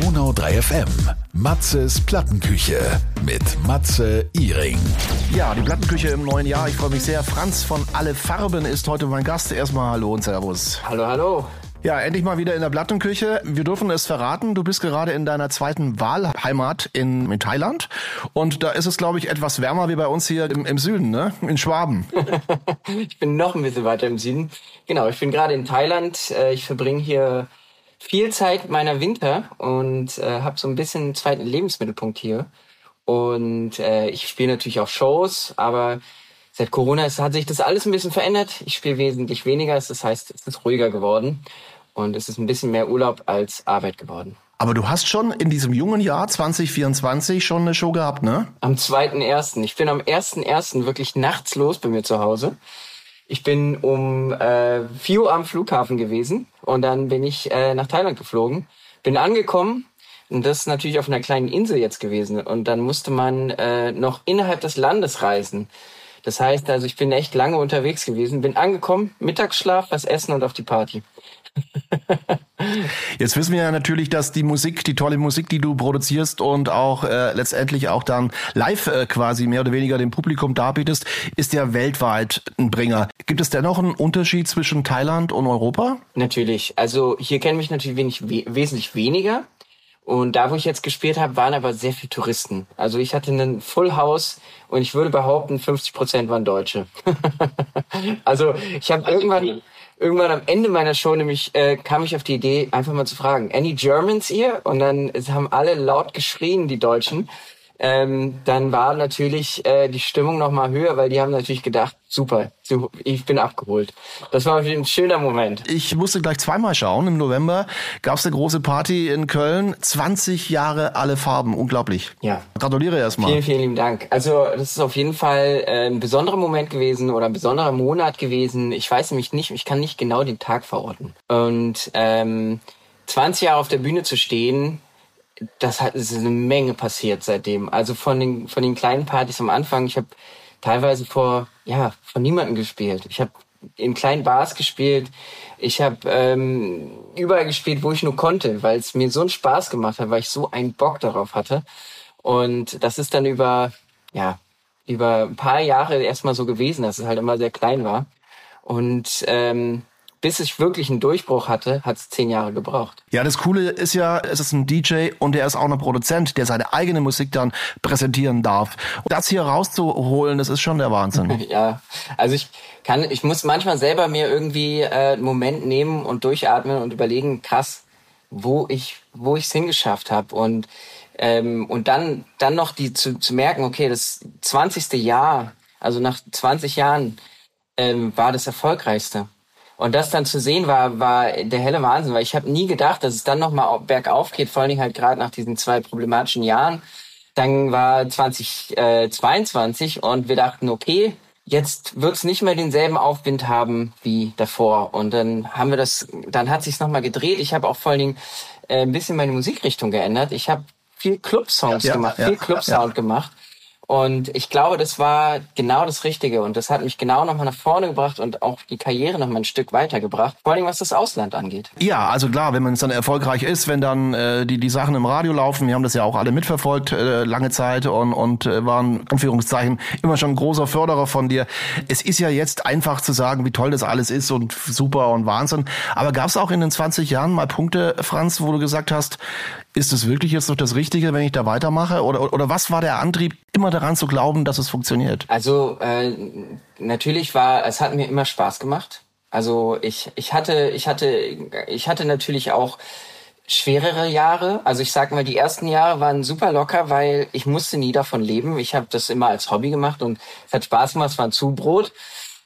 Donau 3 FM. Matzes Plattenküche mit Matze Iring. Ja, die Plattenküche im neuen Jahr. Ich freue mich sehr. Franz von Alle Farben ist heute mein Gast. Erstmal Hallo und Servus. Hallo, hallo. Ja, endlich mal wieder in der Plattenküche. Wir dürfen es verraten, du bist gerade in deiner zweiten Wahlheimat in, in Thailand. Und da ist es, glaube ich, etwas wärmer wie bei uns hier im, im Süden, ne? In Schwaben. ich bin noch ein bisschen weiter im Süden. Genau, ich bin gerade in Thailand. Äh, ich verbringe hier viel Zeit meiner Winter und äh, habe so ein bisschen einen zweiten Lebensmittelpunkt hier. Und äh, ich spiele natürlich auch Shows, aber seit Corona ist, hat sich das alles ein bisschen verändert. Ich spiele wesentlich weniger, das heißt, es ist ruhiger geworden und es ist ein bisschen mehr Urlaub als Arbeit geworden. Aber du hast schon in diesem jungen Jahr 2024 schon eine Show gehabt, ne? Am 2.1. Ich bin am 1.1. wirklich nachts los bei mir zu Hause. Ich bin um äh, 4 Uhr am Flughafen gewesen und dann bin ich äh, nach Thailand geflogen. Bin angekommen und das ist natürlich auf einer kleinen Insel jetzt gewesen. Und dann musste man äh, noch innerhalb des Landes reisen. Das heißt also, ich bin echt lange unterwegs gewesen, bin angekommen, Mittagsschlaf, was essen und auf die Party. Jetzt wissen wir ja natürlich, dass die Musik, die tolle Musik, die du produzierst und auch äh, letztendlich auch dann live äh, quasi mehr oder weniger dem Publikum darbietest, ist ja weltweit ein Bringer. Gibt es dennoch einen Unterschied zwischen Thailand und Europa? Natürlich. Also hier kennen mich natürlich wenig, we wesentlich weniger. Und da, wo ich jetzt gespielt habe, waren aber sehr viele Touristen. Also ich hatte einen Full House und ich würde behaupten, 50 Prozent waren Deutsche. also ich habe irgendwann, irgendwann am Ende meiner Show nämlich äh, kam ich auf die Idee, einfach mal zu fragen, any Germans here? Und dann haben alle laut geschrien, die Deutschen ähm, dann war natürlich äh, die Stimmung noch mal höher, weil die haben natürlich gedacht, super, ich bin abgeholt. Das war ein schöner Moment. Ich musste gleich zweimal schauen. Im November gab es eine große Party in Köln. 20 Jahre alle Farben, unglaublich. Ja. Gratuliere erstmal. Vielen, vielen lieben Dank. Also das ist auf jeden Fall äh, ein besonderer Moment gewesen oder ein besonderer Monat gewesen. Ich weiß nämlich nicht, ich kann nicht genau den Tag verorten. Und ähm, 20 Jahre auf der Bühne zu stehen, das hat es ist eine Menge passiert seitdem. Also von den von den kleinen Partys am Anfang, ich habe teilweise vor ja von niemandem gespielt. Ich habe in kleinen Bars gespielt. Ich habe ähm, überall gespielt, wo ich nur konnte, weil es mir so einen Spaß gemacht hat, weil ich so einen Bock darauf hatte. Und das ist dann über ja über ein paar Jahre erstmal so gewesen, dass es halt immer sehr klein war. Und ähm, bis ich wirklich einen Durchbruch hatte, hat es zehn Jahre gebraucht. Ja, das Coole ist ja, es ist ein DJ und er ist auch ein Produzent, der seine eigene Musik dann präsentieren darf. Und das hier rauszuholen, das ist schon der Wahnsinn. ja, also ich kann, ich muss manchmal selber mir irgendwie äh, einen Moment nehmen und durchatmen und überlegen, krass, wo ich, wo ich es hingeschafft habe und ähm, und dann dann noch die zu, zu merken, okay, das 20. Jahr, also nach 20 Jahren ähm, war das erfolgreichste. Und das dann zu sehen war, war der helle Wahnsinn, weil ich habe nie gedacht, dass es dann nochmal bergauf geht, vor allen Dingen halt gerade nach diesen zwei problematischen Jahren. Dann war 2022 und wir dachten, okay, jetzt wird's nicht mehr denselben Aufwind haben wie davor. Und dann haben wir das, dann hat sich's nochmal gedreht. Ich habe auch vor allen Dingen äh, ein bisschen meine Musikrichtung geändert. Ich habe viel Club-Songs ja, gemacht, ja, viel Club-Sound ja. gemacht. Und ich glaube, das war genau das Richtige und das hat mich genau nochmal nach vorne gebracht und auch die Karriere nochmal ein Stück weitergebracht. Vor allem was das Ausland angeht. Ja, also klar, wenn man es dann erfolgreich ist, wenn dann äh, die, die Sachen im Radio laufen, wir haben das ja auch alle mitverfolgt, äh, lange Zeit und, und äh, waren, Anführungszeichen, immer schon ein großer Förderer von dir. Es ist ja jetzt einfach zu sagen, wie toll das alles ist und super und Wahnsinn. Aber gab es auch in den 20 Jahren mal Punkte, Franz, wo du gesagt hast, ist es wirklich jetzt noch das Richtige, wenn ich da weitermache? Oder, oder was war der Antrieb, immer daran zu glauben, dass es funktioniert? Also äh, natürlich war, es hat mir immer Spaß gemacht. Also ich, ich hatte, ich hatte, ich hatte natürlich auch schwerere Jahre. Also ich sag mal, die ersten Jahre waren super locker, weil ich musste nie davon leben. Ich habe das immer als Hobby gemacht und es hat Spaß gemacht, es war ein Zubrot.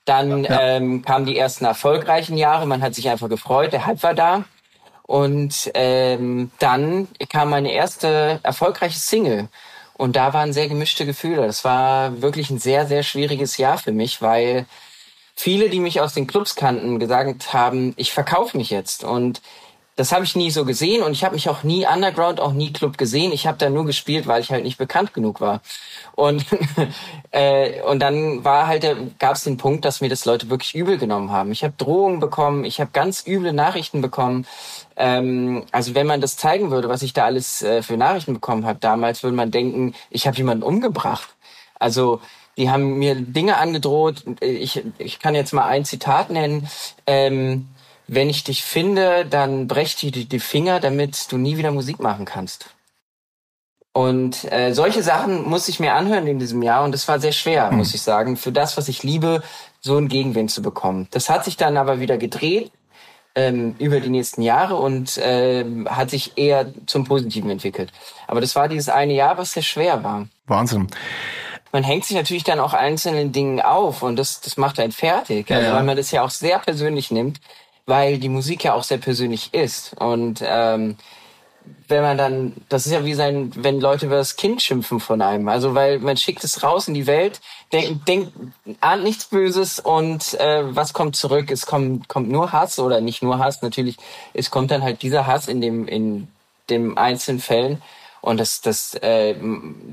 Dann ja. ähm, kamen die ersten erfolgreichen Jahre, man hat sich einfach gefreut, der Hype war da. Und ähm, dann kam meine erste erfolgreiche Single. Und da waren sehr gemischte Gefühle. Das war wirklich ein sehr, sehr schwieriges Jahr für mich, weil viele, die mich aus den Clubs kannten, gesagt haben, ich verkaufe mich jetzt. Und das habe ich nie so gesehen und ich habe mich auch nie Underground, auch nie Club gesehen. Ich habe da nur gespielt, weil ich halt nicht bekannt genug war. Und äh, und dann war halt gab es den Punkt, dass mir das Leute wirklich übel genommen haben. Ich habe Drohungen bekommen, ich habe ganz üble Nachrichten bekommen. Ähm, also wenn man das zeigen würde, was ich da alles äh, für Nachrichten bekommen habe damals, würde man denken, ich habe jemanden umgebracht. Also die haben mir Dinge angedroht. Ich, ich kann jetzt mal ein Zitat nennen. Ähm, wenn ich dich finde, dann brech dir die, die Finger, damit du nie wieder Musik machen kannst. Und äh, solche Sachen muss ich mir anhören in diesem Jahr und es war sehr schwer, mhm. muss ich sagen, für das, was ich liebe, so einen Gegenwind zu bekommen. Das hat sich dann aber wieder gedreht ähm, über die nächsten Jahre und äh, hat sich eher zum Positiven entwickelt. Aber das war dieses eine Jahr, was sehr schwer war. Wahnsinn man hängt sich natürlich dann auch einzelnen Dingen auf und das, das macht einen fertig. Also ja, weil man das ja auch sehr persönlich nimmt weil die Musik ja auch sehr persönlich ist. Und ähm, wenn man dann, das ist ja wie sein, wenn Leute über das Kind schimpfen von einem. Also weil man schickt es raus in die Welt, denkt, denkt ahnt nichts Böses und äh, was kommt zurück? Es kommt, kommt nur Hass oder nicht nur Hass, natürlich, es kommt dann halt dieser Hass in dem, in dem einzelnen Fällen. Und das, das, äh,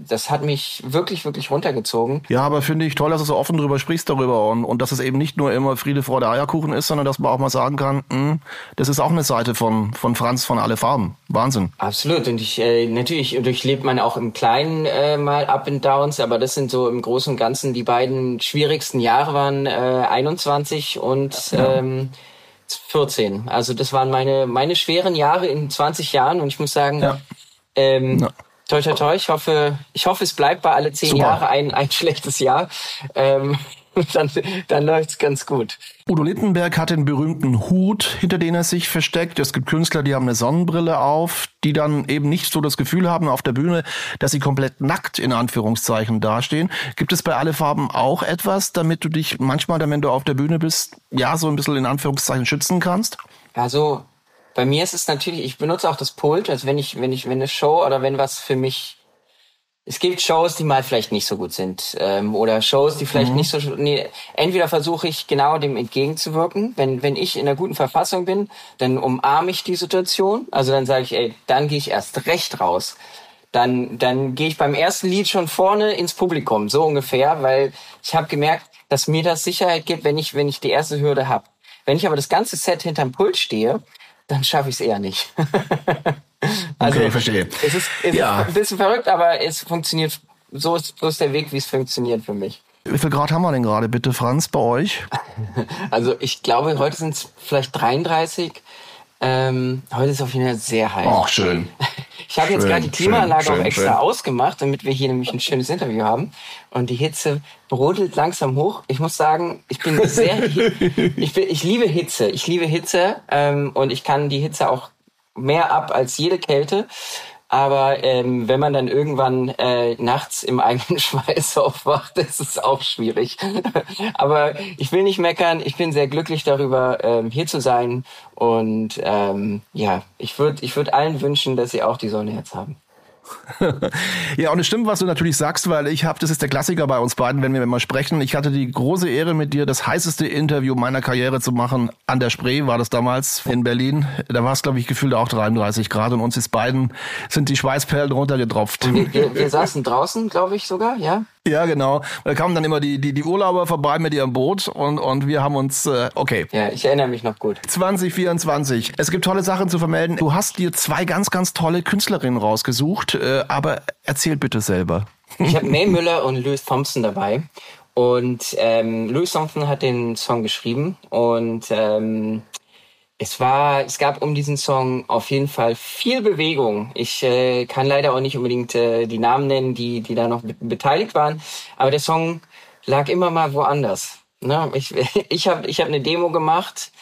das hat mich wirklich, wirklich runtergezogen. Ja, aber finde ich toll, dass du so offen drüber sprichst darüber und, und dass es eben nicht nur immer Friede, Freude, Eierkuchen ist, sondern dass man auch mal sagen kann, mh, hm, das ist auch eine Seite von, von Franz von alle Farben. Wahnsinn. Absolut. Und ich, äh, natürlich durchlebt man auch im Kleinen äh, mal Up and Downs, aber das sind so im Großen und Ganzen die beiden schwierigsten Jahre waren äh, 21 und ja. ähm, 14. Also das waren meine, meine schweren Jahre in 20 Jahren und ich muss sagen, ja ähm, ja. Toi, toi, toi. Ich hoffe, ich hoffe, es bleibt bei alle zehn Super. Jahre ein, ein schlechtes Jahr. Ähm, dann, dann läuft's ganz gut. Udo Littenberg hat den berühmten Hut, hinter den er sich versteckt. Es gibt Künstler, die haben eine Sonnenbrille auf, die dann eben nicht so das Gefühl haben auf der Bühne, dass sie komplett nackt in Anführungszeichen dastehen. Gibt es bei alle Farben auch etwas, damit du dich manchmal, wenn du auf der Bühne bist, ja, so ein bisschen in Anführungszeichen schützen kannst? Also bei mir ist es natürlich, ich benutze auch das Pult, also wenn ich, wenn ich, wenn eine Show oder wenn was für mich es gibt Shows, die mal vielleicht nicht so gut sind ähm, oder Shows, die vielleicht mhm. nicht so. Nee, entweder versuche ich genau dem entgegenzuwirken. Wenn wenn ich in einer guten Verfassung bin, dann umarme ich die Situation. Also dann sage ich, ey, dann gehe ich erst recht raus. Dann dann gehe ich beim ersten Lied schon vorne ins Publikum, so ungefähr, weil ich habe gemerkt, dass mir das Sicherheit gibt, wenn ich wenn ich die erste Hürde habe. Wenn ich aber das ganze Set hinterm Pult stehe dann schaffe ich es eher nicht. also, okay, verstehe. Es ist, es ja. ist ein bisschen verrückt, aber es funktioniert. So ist, so ist der Weg, wie es funktioniert für mich. Wie viel Grad haben wir denn gerade, bitte, Franz, bei euch? Also ich glaube, heute sind es vielleicht 33. Ähm, heute ist es auf jeden Fall sehr heiß. Ach, schön. Ich habe jetzt gerade die Klimaanlage schön, auch extra schön. ausgemacht, damit wir hier nämlich ein schönes Interview haben. Und die Hitze brodelt langsam hoch. Ich muss sagen, ich bin sehr, ich, bin, ich liebe Hitze. Ich liebe Hitze ähm, und ich kann die Hitze auch mehr ab als jede Kälte. Aber ähm, wenn man dann irgendwann äh, nachts im eigenen Schweiß aufwacht, ist es auch schwierig. Aber ich will nicht meckern. Ich bin sehr glücklich darüber, ähm, hier zu sein. Und ähm, ja, ich würde ich würd allen wünschen, dass sie auch die Sonne jetzt haben. ja, und es stimmt, was du natürlich sagst, weil ich habe, das ist der Klassiker bei uns beiden, wenn wir immer sprechen. Ich hatte die große Ehre, mit dir das heißeste Interview meiner Karriere zu machen. An der Spree war das damals in Berlin. Da war es, glaube ich, gefühlt auch 33 Grad und uns ist beiden sind die Schweißperlen runtergetropft. Wir, wir, wir saßen draußen, glaube ich sogar, ja? Ja, genau. Da kamen dann immer die, die, die Urlauber vorbei mit ihrem Boot und, und wir haben uns, äh, okay. Ja, ich erinnere mich noch gut. 2024. Es gibt tolle Sachen zu vermelden. Du hast dir zwei ganz, ganz tolle Künstlerinnen rausgesucht, äh, aber erzähl bitte selber. Ich habe May Müller und Louis Thompson dabei. Und ähm, Louis Thompson hat den Song geschrieben und ähm, es war, es gab um diesen Song auf jeden Fall viel Bewegung. Ich äh, kann leider auch nicht unbedingt äh, die Namen nennen, die, die da noch beteiligt waren, aber der Song lag immer mal woanders. Ne? Ich, ich habe ich hab eine Demo gemacht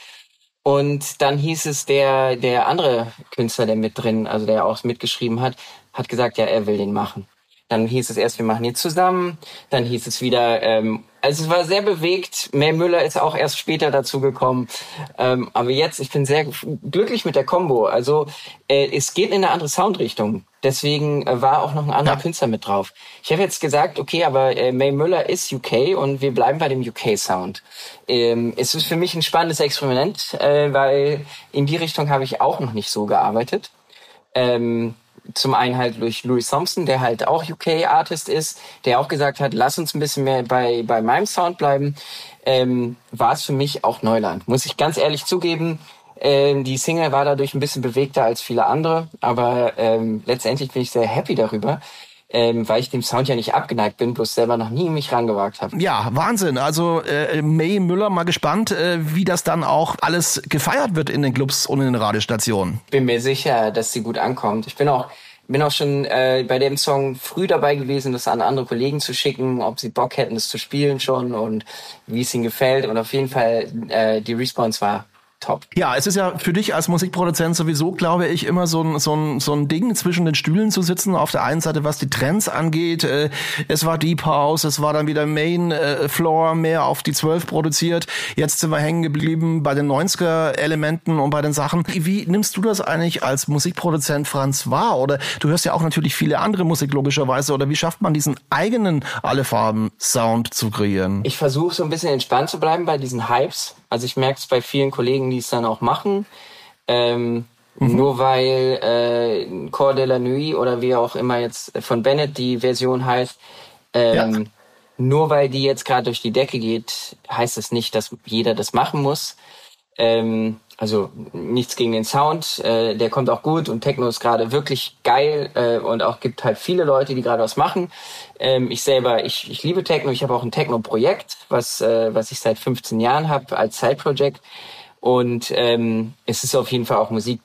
und dann hieß es, der, der andere Künstler, der mit drin, also der auch mitgeschrieben hat, hat gesagt, ja, er will den machen. Dann hieß es erst, wir machen ihn zusammen. Dann hieß es wieder, ähm, Also es war sehr bewegt. May Müller ist auch erst später dazu gekommen. Ähm, aber jetzt, ich bin sehr glücklich mit der Combo. Also äh, es geht in eine andere Soundrichtung. Deswegen äh, war auch noch ein anderer ja. Künstler mit drauf. Ich habe jetzt gesagt, okay, aber äh, May Müller ist UK und wir bleiben bei dem UK-Sound. Ähm, es ist für mich ein spannendes Experiment, äh, weil in die Richtung habe ich auch noch nicht so gearbeitet. Ähm, zum einen halt durch Louis Thompson, der halt auch UK-Artist ist, der auch gesagt hat, lass uns ein bisschen mehr bei, bei meinem Sound bleiben, ähm, war es für mich auch Neuland. Muss ich ganz ehrlich zugeben, ähm, die Single war dadurch ein bisschen bewegter als viele andere, aber ähm, letztendlich bin ich sehr happy darüber, ähm, weil ich dem Sound ja nicht abgeneigt bin, bloß selber noch nie mich rangewagt habe. Ja, Wahnsinn. Also äh, May Müller, mal gespannt, äh, wie das dann auch alles gefeiert wird in den Clubs und in den Radiostationen. Bin mir sicher, dass sie gut ankommt. Ich bin auch bin auch schon äh, bei dem Song früh dabei gewesen, das an andere Kollegen zu schicken, ob sie Bock hätten, es zu spielen schon und wie es ihnen gefällt. Und auf jeden Fall äh, die Response war top. Ja, es ist ja für dich als Musikproduzent sowieso, glaube ich, immer so ein, so ein, so ein Ding zwischen den Stühlen zu sitzen. Auf der einen Seite, was die Trends angeht, äh, es war Deep House, es war dann wieder Main äh, Floor, mehr auf die 12 produziert. Jetzt sind wir hängen geblieben bei den 90er-Elementen und bei den Sachen. Wie nimmst du das eigentlich als Musikproduzent Franz wahr? Oder du hörst ja auch natürlich viele andere Musik logischerweise. Oder wie schafft man diesen eigenen Alle Farben Sound zu kreieren? Ich versuche so ein bisschen entspannt zu bleiben bei diesen Hypes also ich merke es bei vielen Kollegen, die es dann auch machen. Ähm, mhm. Nur weil äh, Cor de la Nuit oder wie auch immer jetzt von Bennett die Version heißt, ähm, ja. nur weil die jetzt gerade durch die Decke geht, heißt es nicht, dass jeder das machen muss. Ähm, also nichts gegen den Sound, äh, der kommt auch gut und Techno ist gerade wirklich geil äh, und auch gibt halt viele Leute, die gerade was machen. Ähm, ich selber, ich, ich liebe Techno, ich habe auch ein Techno-Projekt, was, äh, was ich seit 15 Jahren habe als Side-Project und ähm, es ist auf jeden Fall auch Musik,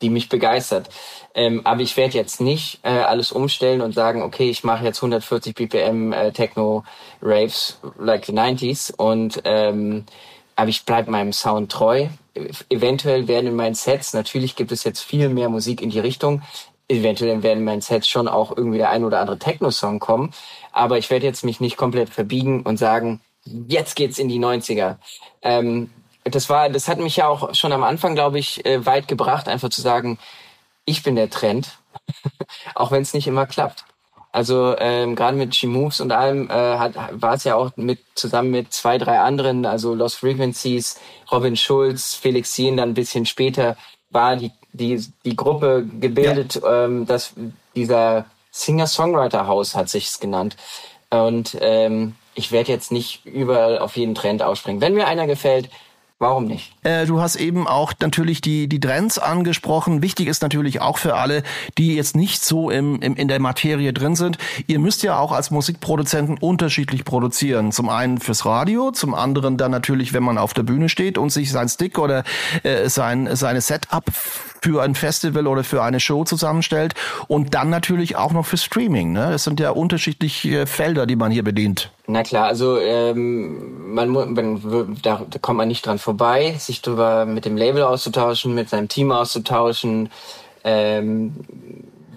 die mich begeistert. Ähm, aber ich werde jetzt nicht äh, alles umstellen und sagen, okay, ich mache jetzt 140 BPM äh, Techno Raves like the 90s und ähm, aber ich bleibe meinem Sound treu. Eventuell werden in meinen Sets, natürlich gibt es jetzt viel mehr Musik in die Richtung, eventuell werden in meinen Sets schon auch irgendwie der ein oder andere Techno-Song kommen, aber ich werde jetzt mich nicht komplett verbiegen und sagen, jetzt geht's in die 90er. Ähm, das war, das hat mich ja auch schon am Anfang, glaube ich, äh, weit gebracht, einfach zu sagen, ich bin der Trend, auch wenn es nicht immer klappt. Also ähm, gerade mit G-Moves und allem äh, hat, war es ja auch mit zusammen mit zwei, drei anderen, also Lost Frequencies, Robin Schulz, Felix Sien, dann ein bisschen später war die, die, die Gruppe gebildet, ja. ähm, dass dieser Singer-Songwriter-Haus hat sich's genannt. Und ähm, ich werde jetzt nicht überall auf jeden Trend ausspringen. Wenn mir einer gefällt, Warum nicht? Äh, du hast eben auch natürlich die, die Trends angesprochen. Wichtig ist natürlich auch für alle, die jetzt nicht so im, im, in der Materie drin sind. Ihr müsst ja auch als Musikproduzenten unterschiedlich produzieren. Zum einen fürs Radio, zum anderen dann natürlich, wenn man auf der Bühne steht und sich sein Stick oder äh, sein, seine Setup für ein Festival oder für eine Show zusammenstellt und dann natürlich auch noch für Streaming. Ne? Das sind ja unterschiedliche Felder, die man hier bedient. Na klar, also ähm, man, da, da kommt man nicht dran vorbei, sich darüber mit dem Label auszutauschen, mit seinem Team auszutauschen. Ähm,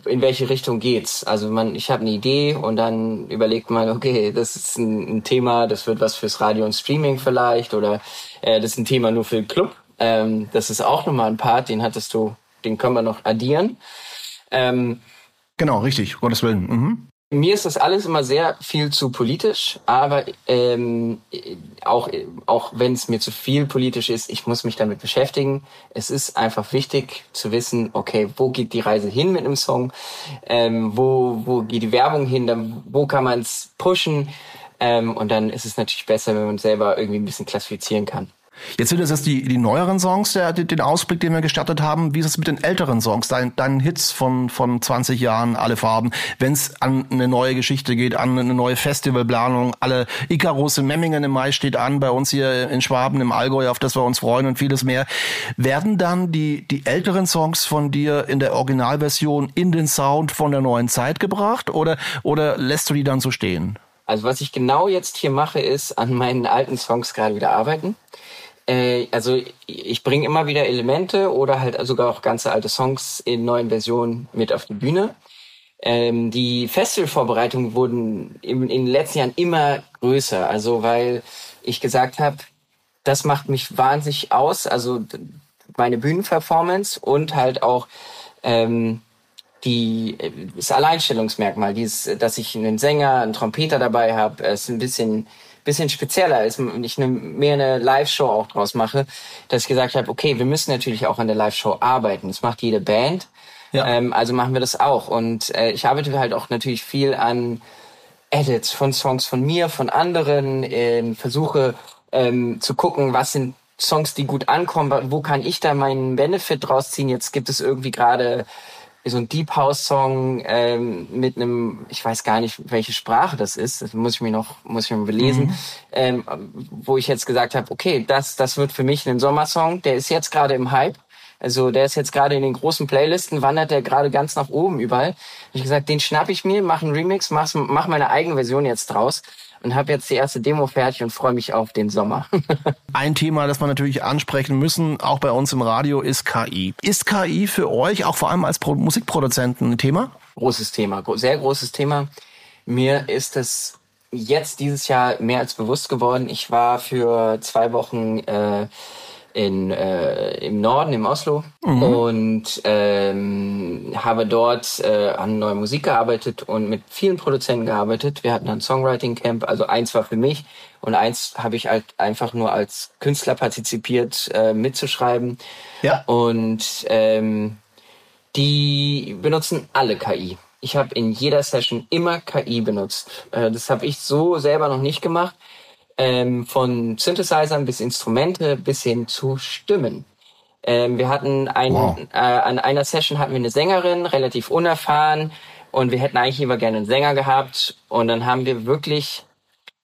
in welche Richtung geht's? Also man, ich habe eine Idee und dann überlegt man, okay, das ist ein, ein, Thema, das wird was fürs Radio und Streaming vielleicht oder äh, das ist ein Thema nur für den Club ähm, das ist auch nochmal ein Part, den hattest du, den können wir noch addieren. Ähm, genau, richtig, Gottes Willen. Mhm. Mir ist das alles immer sehr viel zu politisch, aber ähm, auch, auch wenn es mir zu viel politisch ist, ich muss mich damit beschäftigen. Es ist einfach wichtig zu wissen, okay, wo geht die Reise hin mit einem Song, ähm, wo, wo geht die Werbung hin, dann, wo kann man es pushen ähm, und dann ist es natürlich besser, wenn man selber irgendwie ein bisschen klassifizieren kann. Jetzt sind es jetzt die, die neueren Songs, der, den Ausblick, den wir gestattet haben. Wie ist es mit den älteren Songs, deinen, deinen Hits von, von 20 Jahren, alle Farben? Wenn es an eine neue Geschichte geht, an eine neue Festivalplanung, alle Icarus in Memmingen im Mai steht an, bei uns hier in Schwaben, im Allgäu, auf das wir uns freuen und vieles mehr. Werden dann die, die älteren Songs von dir in der Originalversion in den Sound von der neuen Zeit gebracht oder, oder lässt du die dann so stehen? Also was ich genau jetzt hier mache, ist an meinen alten Songs gerade wieder arbeiten. Äh, also ich bringe immer wieder Elemente oder halt sogar auch ganze alte Songs in neuen Versionen mit auf die Bühne. ähm, die Festivalvorbereitungen wurden in, in den letzten Jahren immer größer. Also weil ich gesagt habe, das macht mich wahnsinnig aus. Also meine Bühnenperformance und halt auch ähm, die das Alleinstellungsmerkmal, dieses, dass ich einen Sänger, einen Trompeter dabei habe, ist ein bisschen bisschen spezieller ist, ich ne, mehr eine Live-Show auch draus mache, dass ich gesagt habe, okay, wir müssen natürlich auch an der Live-Show arbeiten. Das macht jede Band. Ja. Ähm, also machen wir das auch. Und äh, ich arbeite halt auch natürlich viel an Edits von Songs von mir, von anderen, äh, versuche ähm, zu gucken, was sind Songs, die gut ankommen, wo kann ich da meinen Benefit draus ziehen? Jetzt gibt es irgendwie gerade so ein Deep House Song ähm, mit einem, ich weiß gar nicht, welche Sprache das ist, das muss ich mir noch, muss ich mir belesen, mhm. ähm, wo ich jetzt gesagt habe, okay, das, das wird für mich ein Sommersong, der ist jetzt gerade im Hype. Also der ist jetzt gerade in den großen Playlisten, wandert der gerade ganz nach oben überall. ich gesagt, den schnapp ich mir, mach einen Remix, mach, mach meine eigene Version jetzt draus und habe jetzt die erste Demo fertig und freue mich auf den Sommer. Ein Thema, das wir natürlich ansprechen müssen, auch bei uns im Radio, ist KI. Ist KI für euch auch vor allem als Pro Musikproduzenten ein Thema? Großes Thema, sehr großes Thema. Mir ist es jetzt dieses Jahr mehr als bewusst geworden. Ich war für zwei Wochen äh, in, äh, im Norden, im Oslo mhm. und ähm, habe dort äh, an neuer Musik gearbeitet und mit vielen Produzenten gearbeitet. Wir hatten ein Songwriting Camp, also eins war für mich und eins habe ich halt einfach nur als Künstler partizipiert äh, mitzuschreiben. Ja. Und ähm, die benutzen alle KI. Ich habe in jeder Session immer KI benutzt. Äh, das habe ich so selber noch nicht gemacht ähm, von Synthesizern bis Instrumente bis hin zu Stimmen. Ähm, wir hatten ein, wow. äh, an einer Session hatten wir eine Sängerin, relativ unerfahren, und wir hätten eigentlich lieber gerne einen Sänger gehabt. Und dann haben wir wirklich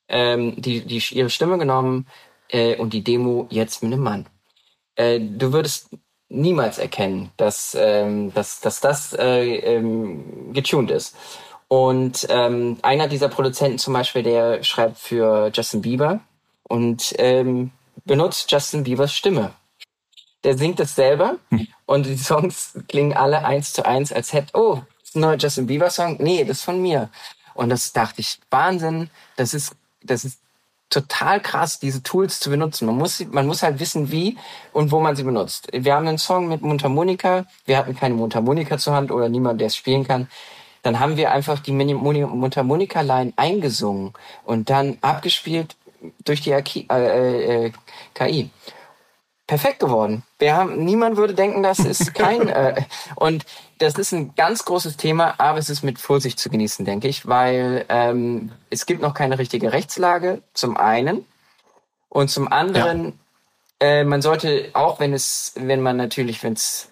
ähm, die, die, ihre Stimme genommen äh, und die Demo jetzt mit einem Mann. Äh, du würdest niemals erkennen, dass, ähm, dass, dass das äh, ähm, getuned ist. Und ähm, einer dieser Produzenten zum Beispiel, der schreibt für Justin Bieber und ähm, benutzt Justin Biebers Stimme. Der singt es selber hm. und die Songs klingen alle eins zu eins, als hätte, oh, das ist ein neuer Justin Bieber Song. Nee, das ist von mir. Und das dachte ich, Wahnsinn, das ist, das ist total krass, diese Tools zu benutzen. Man muss, man muss halt wissen, wie und wo man sie benutzt. Wir haben einen Song mit Mundharmonika. Wir hatten keine Mundharmonika zur Hand oder niemand, der es spielen kann. Dann haben wir einfach die Mundharmonika-Line eingesungen und dann abgespielt durch die KI. Äh, äh, KI. Perfekt geworden. Wir haben, niemand würde denken, das ist kein. äh, und das ist ein ganz großes Thema, aber es ist mit Vorsicht zu genießen, denke ich, weil ähm, es gibt noch keine richtige Rechtslage, zum einen. Und zum anderen, ja. äh, man sollte auch, wenn es, wenn man natürlich, wenn es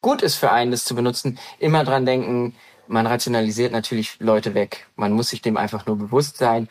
gut ist für einen, das zu benutzen, immer dran denken, man rationalisiert natürlich Leute weg. Man muss sich dem einfach nur bewusst sein.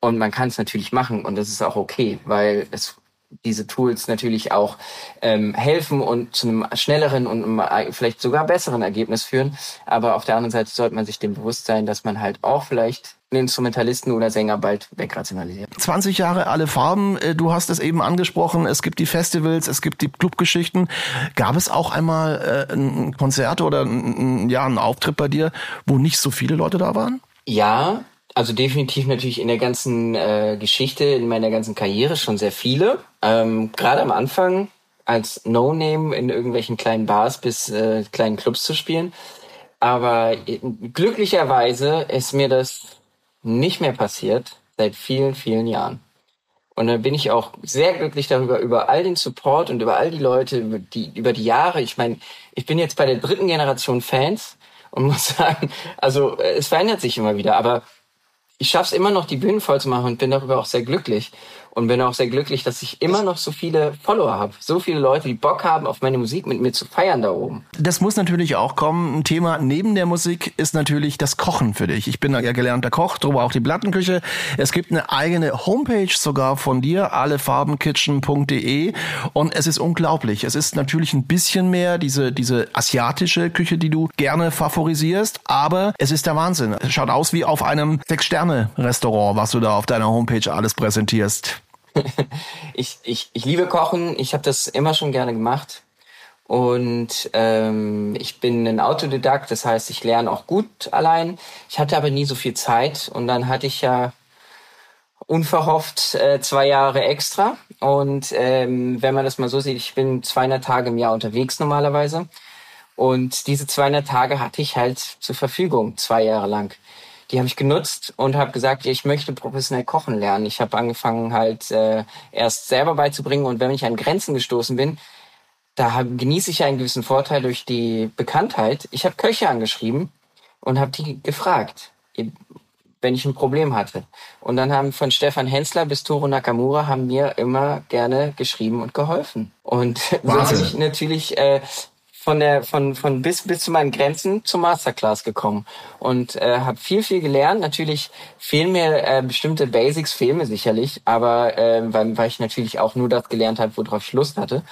Und man kann es natürlich machen und das ist auch okay, weil es diese Tools natürlich auch ähm, helfen und zu einem schnelleren und vielleicht sogar besseren Ergebnis führen. Aber auf der anderen Seite sollte man sich dem bewusst sein, dass man halt auch vielleicht Instrumentalisten oder Sänger bald wegrationalisiert. 20 Jahre alle Farben, äh, du hast es eben angesprochen, es gibt die Festivals, es gibt die Clubgeschichten. Gab es auch einmal äh, ein Konzert oder ein, ja, einen Auftritt bei dir, wo nicht so viele Leute da waren? Ja, also definitiv natürlich in der ganzen äh, Geschichte, in meiner ganzen Karriere schon sehr viele. Ähm, Gerade am Anfang als No-Name in irgendwelchen kleinen Bars bis äh, kleinen Clubs zu spielen. Aber äh, glücklicherweise ist mir das nicht mehr passiert seit vielen, vielen Jahren. Und dann bin ich auch sehr glücklich darüber, über all den Support und über all die Leute, über die, über die Jahre. Ich meine, ich bin jetzt bei der dritten Generation Fans und muss sagen, also es verändert sich immer wieder, aber ich schaffe es immer noch, die Bühnen voll zu machen und bin darüber auch sehr glücklich und bin auch sehr glücklich, dass ich immer noch so viele Follower habe. So viele Leute, die Bock haben, auf meine Musik mit mir zu feiern da oben. Das muss natürlich auch kommen. Ein Thema neben der Musik ist natürlich das Kochen für dich. Ich bin ja gelernter Koch, darüber auch die Plattenküche. Es gibt eine eigene Homepage sogar von dir, allefarbenkitchen.de und es ist unglaublich. Es ist natürlich ein bisschen mehr diese, diese asiatische Küche, die du gerne favorisierst, aber es ist der Wahnsinn. Es schaut aus wie auf einem Sechs-Sterne-Restaurant, was du da auf deiner Homepage alles präsentierst. ich, ich, ich liebe Kochen. Ich habe das immer schon gerne gemacht. Und ähm, ich bin ein Autodidakt, das heißt, ich lerne auch gut allein. Ich hatte aber nie so viel Zeit und dann hatte ich ja unverhofft äh, zwei Jahre extra. Und ähm, wenn man das mal so sieht, ich bin 200 Tage im Jahr unterwegs normalerweise. Und diese 200 Tage hatte ich halt zur Verfügung, zwei Jahre lang. Die habe ich genutzt und habe gesagt, ich möchte professionell kochen lernen. Ich habe angefangen halt äh, erst selber beizubringen und wenn ich an Grenzen gestoßen bin, da hab, genieße ich einen gewissen Vorteil durch die Bekanntheit. Ich habe Köche angeschrieben und habe die gefragt, wenn ich ein Problem hatte. Und dann haben von Stefan Hensler bis Toro Nakamura haben mir immer gerne geschrieben und geholfen. Und so habe ich natürlich äh, von der von von bis bis zu meinen Grenzen zur Masterclass gekommen und äh, habe viel viel gelernt. Natürlich fehlen mir äh, bestimmte Basics, fehlen mir sicherlich, aber äh, weil, weil ich natürlich auch nur das gelernt habe, worauf ich Lust hatte.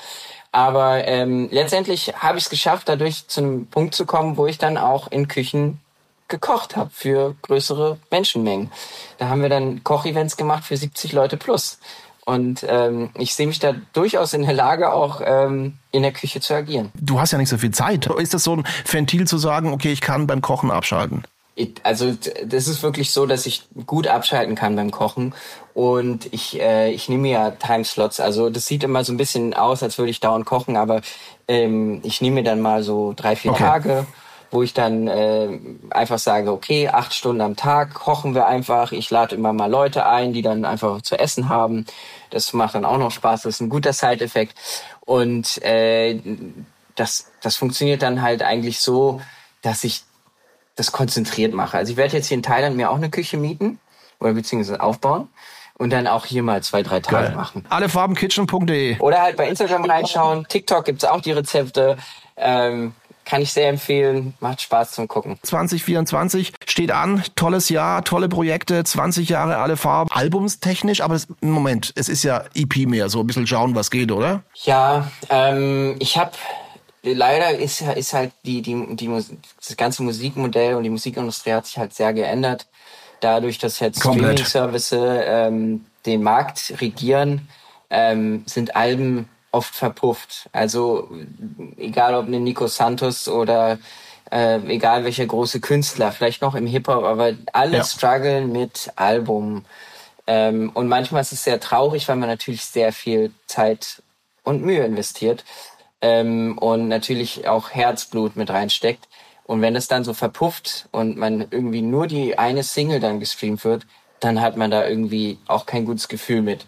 Aber ähm, letztendlich habe ich es geschafft, dadurch zu einem Punkt zu kommen, wo ich dann auch in Küchen gekocht habe für größere Menschenmengen. Da haben wir dann Kochevents gemacht für 70 Leute plus. Und ähm, ich sehe mich da durchaus in der Lage, auch ähm, in der Küche zu agieren. Du hast ja nicht so viel Zeit. Ist das so ein Ventil zu sagen, okay, ich kann beim Kochen abschalten? Also das ist wirklich so, dass ich gut abschalten kann beim Kochen und ich äh, ich nehme ja Timeslots. Also das sieht immer so ein bisschen aus, als würde ich dauernd kochen, aber ähm, ich nehme mir dann mal so drei vier okay. Tage, wo ich dann äh, einfach sage, okay, acht Stunden am Tag kochen wir einfach. Ich lade immer mal Leute ein, die dann einfach zu essen haben. Das macht dann auch noch Spaß. Das ist ein guter Side-Effekt und äh, das das funktioniert dann halt eigentlich so, dass ich das konzentriert mache. Also ich werde jetzt hier in Thailand mir auch eine Küche mieten oder beziehungsweise aufbauen und dann auch hier mal zwei, drei Tage Geil. machen. Allefarbenkitchen.de Oder halt bei Instagram reinschauen. TikTok gibt's auch die Rezepte. Ähm, kann ich sehr empfehlen. Macht Spaß zum Gucken. 2024 steht an. Tolles Jahr, tolle Projekte, 20 Jahre alle Farben. Albumstechnisch, aber es, Moment, es ist ja EP mehr. So ein bisschen schauen, was geht, oder? Ja, ähm, ich habe leider ist, ist halt die, die, die, das ganze Musikmodell und die Musikindustrie hat sich halt sehr geändert. Dadurch, dass jetzt Streaming-Services ähm, den Markt regieren, ähm, sind Alben oft verpufft. Also egal ob eine Nico Santos oder äh, egal welcher große Künstler, vielleicht noch im Hip-Hop, aber alle ja. strugglen mit Album. Ähm, und manchmal ist es sehr traurig, weil man natürlich sehr viel Zeit und Mühe investiert ähm, und natürlich auch Herzblut mit reinsteckt. Und wenn das dann so verpufft und man irgendwie nur die eine Single dann gestreamt wird, dann hat man da irgendwie auch kein gutes Gefühl mit.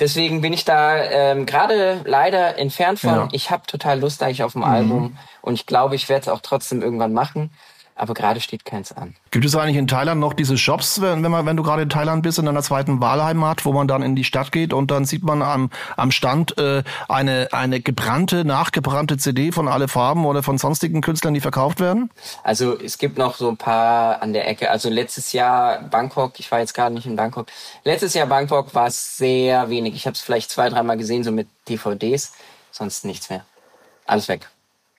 Deswegen bin ich da ähm, gerade leider entfernt von. Ja. Ich habe total Lust eigentlich auf ein mhm. Album und ich glaube, ich werde es auch trotzdem irgendwann machen aber gerade steht keins an. Gibt es eigentlich in Thailand noch diese Shops, wenn, wenn, man, wenn du gerade in Thailand bist, in deiner zweiten Wahlheimat, wo man dann in die Stadt geht und dann sieht man am, am Stand äh, eine, eine gebrannte, nachgebrannte CD von alle Farben oder von sonstigen Künstlern, die verkauft werden? Also es gibt noch so ein paar an der Ecke. Also letztes Jahr Bangkok, ich war jetzt gerade nicht in Bangkok. Letztes Jahr Bangkok war es sehr wenig. Ich habe es vielleicht zwei, dreimal gesehen, so mit DVDs, sonst nichts mehr. Alles weg.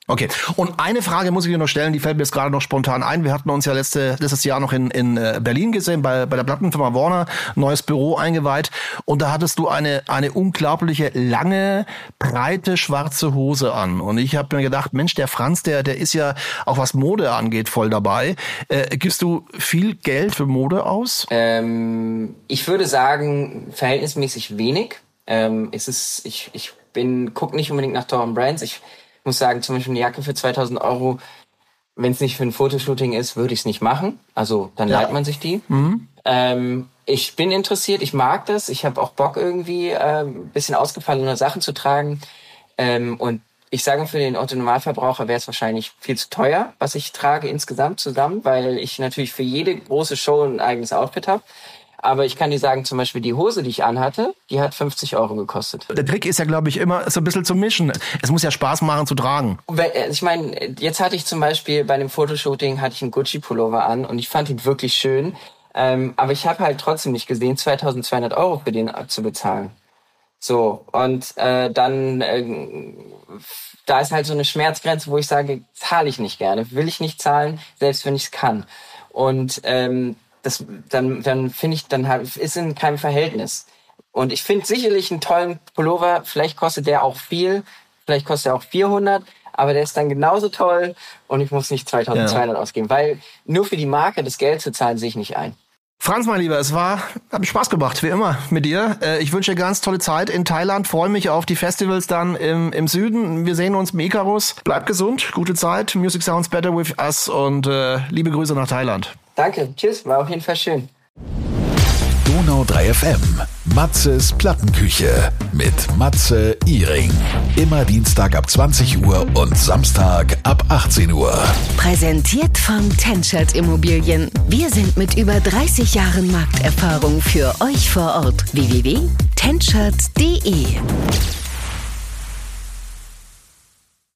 Okay. Und eine Frage muss ich dir noch stellen, die fällt mir jetzt gerade noch spontan ein. Wir hatten uns ja letzte, letztes Jahr noch in, in äh, Berlin gesehen, bei, bei der Plattenfirma Warner, neues Büro eingeweiht. Und da hattest du eine, eine unglaubliche, lange, breite, schwarze Hose an. Und ich habe mir gedacht, Mensch, der Franz, der, der ist ja auch was Mode angeht voll dabei. Äh, gibst du viel Geld für Mode aus? Ähm, ich würde sagen, verhältnismäßig wenig. Ähm, es ist, ich, ich bin, guck nicht unbedingt nach teuren Brands. Ich muss sagen, zum Beispiel eine Jacke für 2000 Euro, wenn es nicht für ein Fotoshooting ist, würde ich es nicht machen. Also dann ja. leiht man sich die. Mhm. Ähm, ich bin interessiert, ich mag das. Ich habe auch Bock irgendwie äh, ein bisschen ausgefallene Sachen zu tragen. Ähm, und ich sage für den Autonormalverbraucher wäre es wahrscheinlich viel zu teuer, was ich trage insgesamt zusammen, weil ich natürlich für jede große Show ein eigenes Outfit habe. Aber ich kann dir sagen, zum Beispiel die Hose, die ich anhatte, die hat 50 Euro gekostet. Der Trick ist ja, glaube ich, immer so ein bisschen zu mischen. Es muss ja Spaß machen zu tragen. Äh, ich meine, jetzt hatte ich zum Beispiel bei einem Fotoshooting hatte ich einen Gucci-Pullover an und ich fand ihn wirklich schön. Ähm, aber ich habe halt trotzdem nicht gesehen, 2200 Euro für den zu bezahlen. So, und äh, dann, äh, da ist halt so eine Schmerzgrenze, wo ich sage, zahle ich nicht gerne, will ich nicht zahlen, selbst wenn ich es kann. Und ähm, das, dann, dann finde ich, dann ist in keinem Verhältnis. Und ich finde sicherlich einen tollen Pullover, vielleicht kostet der auch viel, vielleicht kostet er auch 400, aber der ist dann genauso toll und ich muss nicht 2200 Ja. ausgeben, weil nur für die Marke das Geld zu zahlen, sehe ich nicht ein. Franz, mein Lieber, es war, hat mir Spaß gemacht, wie immer, mit dir. Äh, Ich wünsche dir ganz tolle Zeit in Thailand, freue mich auf die Festivals dann im, im Süden. Wir sehen uns im Icarus. Bleib gesund, gute Zeit. Music sounds better with us und äh, liebe Grüße nach Thailand. Danke, tschüss, war auf jeden Fall schön. Donau 3 FM. Matzes Plattenküche mit Matze Iring. Immer Dienstag ab 20 Uhr und Samstag ab 18 Uhr. Präsentiert von Tenschert Immobilien. Wir sind mit über 30 Jahren Markterfahrung für euch vor Ort. www.tenschert.de